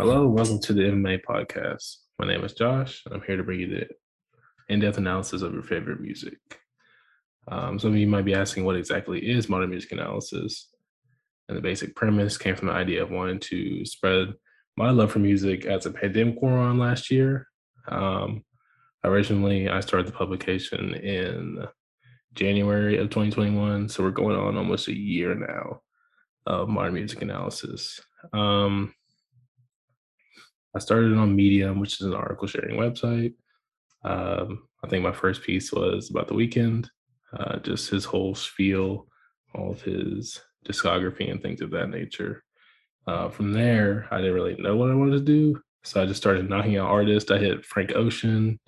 Hello, welcome to the MMA podcast. My name is Josh, and I'm here to bring you the in-depth analysis of your favorite music. Um, some of you might be asking what exactly is modern music analysis, and the basic premise came from the idea of wanting to spread my love for music as a pandemic wore on last year. Um, originally, I started the publication in January of 2021, so we're going on almost a year now of modern music analysis. Um, I started on Medium, which is an article sharing website. Um, I think my first piece was about the Weeknd, uh, just his whole spiel, all of his discography and things of that nature. Uh, from there, I didn't really know what I wanted to do, so I just started knocking out artists. I hit Frank Ocean,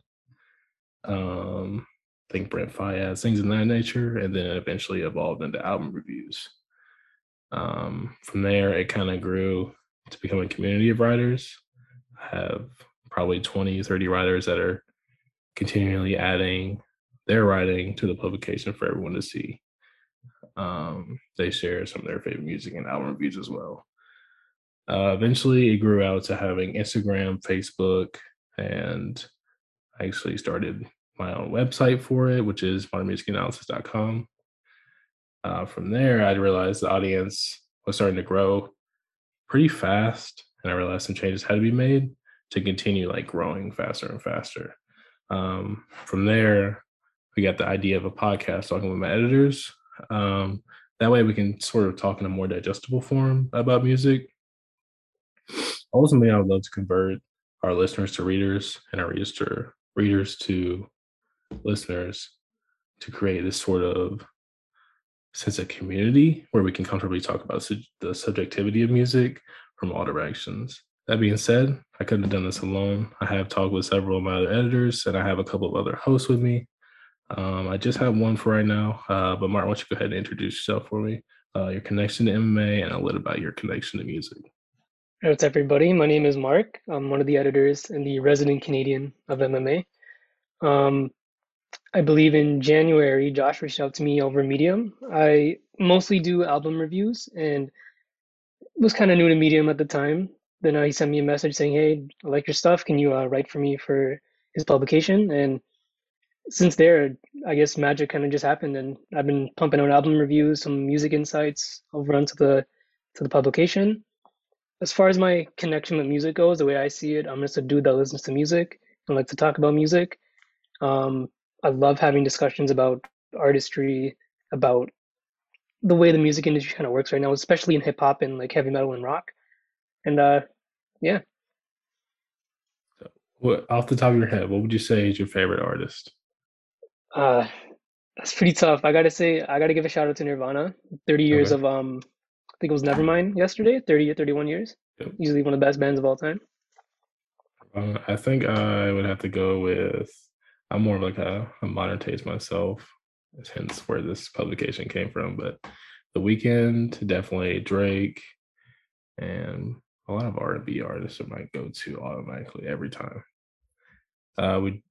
um, I think Brent Faiyaz, things of that nature, and then eventually evolved into album reviews. Um, from there, it kind of grew to become a community of writers have probably 20, 30 writers that are continually adding their writing to the publication for everyone to see. Um, they share some of their favorite music and album reviews as well. Uh, eventually, it grew out to having Instagram, Facebook, and I actually started my own website for it, which is modernmusicanalysis.com. Uh, from there, I realized the audience was starting to grow pretty fast and I realized some changes had to be made to continue like growing faster and faster. Um, from there, we got the idea of a podcast talking with my editors. Um, that way, we can sort of talk in a more digestible form about music. Ultimately, I would love to convert our listeners to readers and our readers to readers to listeners to create this sort of sense of community where we can comfortably talk about su- the subjectivity of music from all directions. That being said, I couldn't have done this alone. I have talked with several of my other editors, and I have a couple of other hosts with me. Um, I just have one for right now, uh, but Mark, why don't you go ahead and introduce yourself for me, uh, your connection to MMA, and a little about your connection to music. What's everybody? My name is Mark. I'm one of the editors and the resident Canadian of MMA. Um, I believe in January, Josh reached out to me over Medium. I mostly do album reviews and was kind of new to Medium at the time. Then uh, he sent me a message saying, "Hey, I like your stuff. Can you uh, write for me for his publication?" And since there, I guess magic kind of just happened, and I've been pumping out album reviews, some music insights over onto the to the publication. As far as my connection with music goes, the way I see it, I'm just a dude that listens to music and likes to talk about music. Um, I love having discussions about artistry, about the way the music industry kind of works right now, especially in hip hop and like heavy metal and rock. And uh, yeah. What off the top of your head, what would you say is your favorite artist? Uh, that's pretty tough. I gotta say, I gotta give a shout out to Nirvana. Thirty years okay. of um, I think it was Nevermind yesterday. 30 or 31 years. Yep. Easily one of the best bands of all time. Uh, I think I would have to go with. I'm more of like a, a modern taste myself hence where this publication came from. But The Weeknd, definitely Drake, and a lot of R&B artists are my go-to automatically every time. Uh, we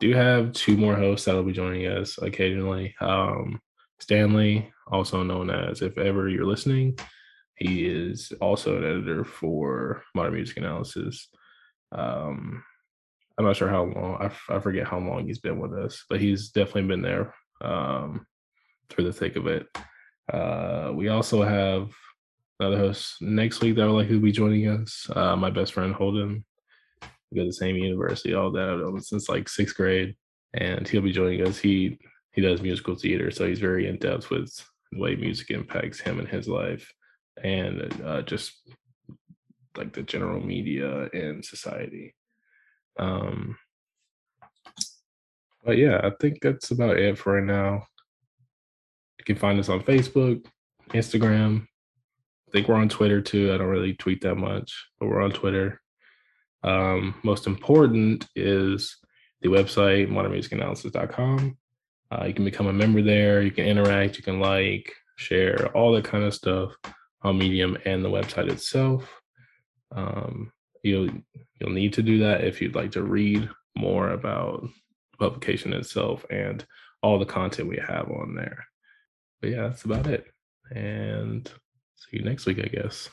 do have two more hosts that'll be joining us occasionally. Um, Stanley, also known as If Ever You're Listening, he is also an editor for Modern Music Analysis. Um, I'm not sure how long, I, f- I forget how long he's been with us, but he's definitely been there um, for the thick of it. Uh, we also have another host next week that will likely be joining us. Uh, my best friend Holden. We go to the same university, all that since like sixth grade, and he'll be joining us. He he does musical theater, so he's very in depth with the way music impacts him and his life, and uh, just like the general media and society. Um, but yeah, I think that's about it for right now. You can find us on Facebook, Instagram. I think we're on Twitter too. I don't really tweet that much, but we're on Twitter. Um, most important is the website, modernmusicanalysis.com. Uh, you can become a member there. You can interact. You can like, share, all that kind of stuff on Medium and the website itself. Um, you'll you'll need to do that if you'd like to read more about publication itself and all the content we have on there. But yeah, that's about it. And see you next week, I guess.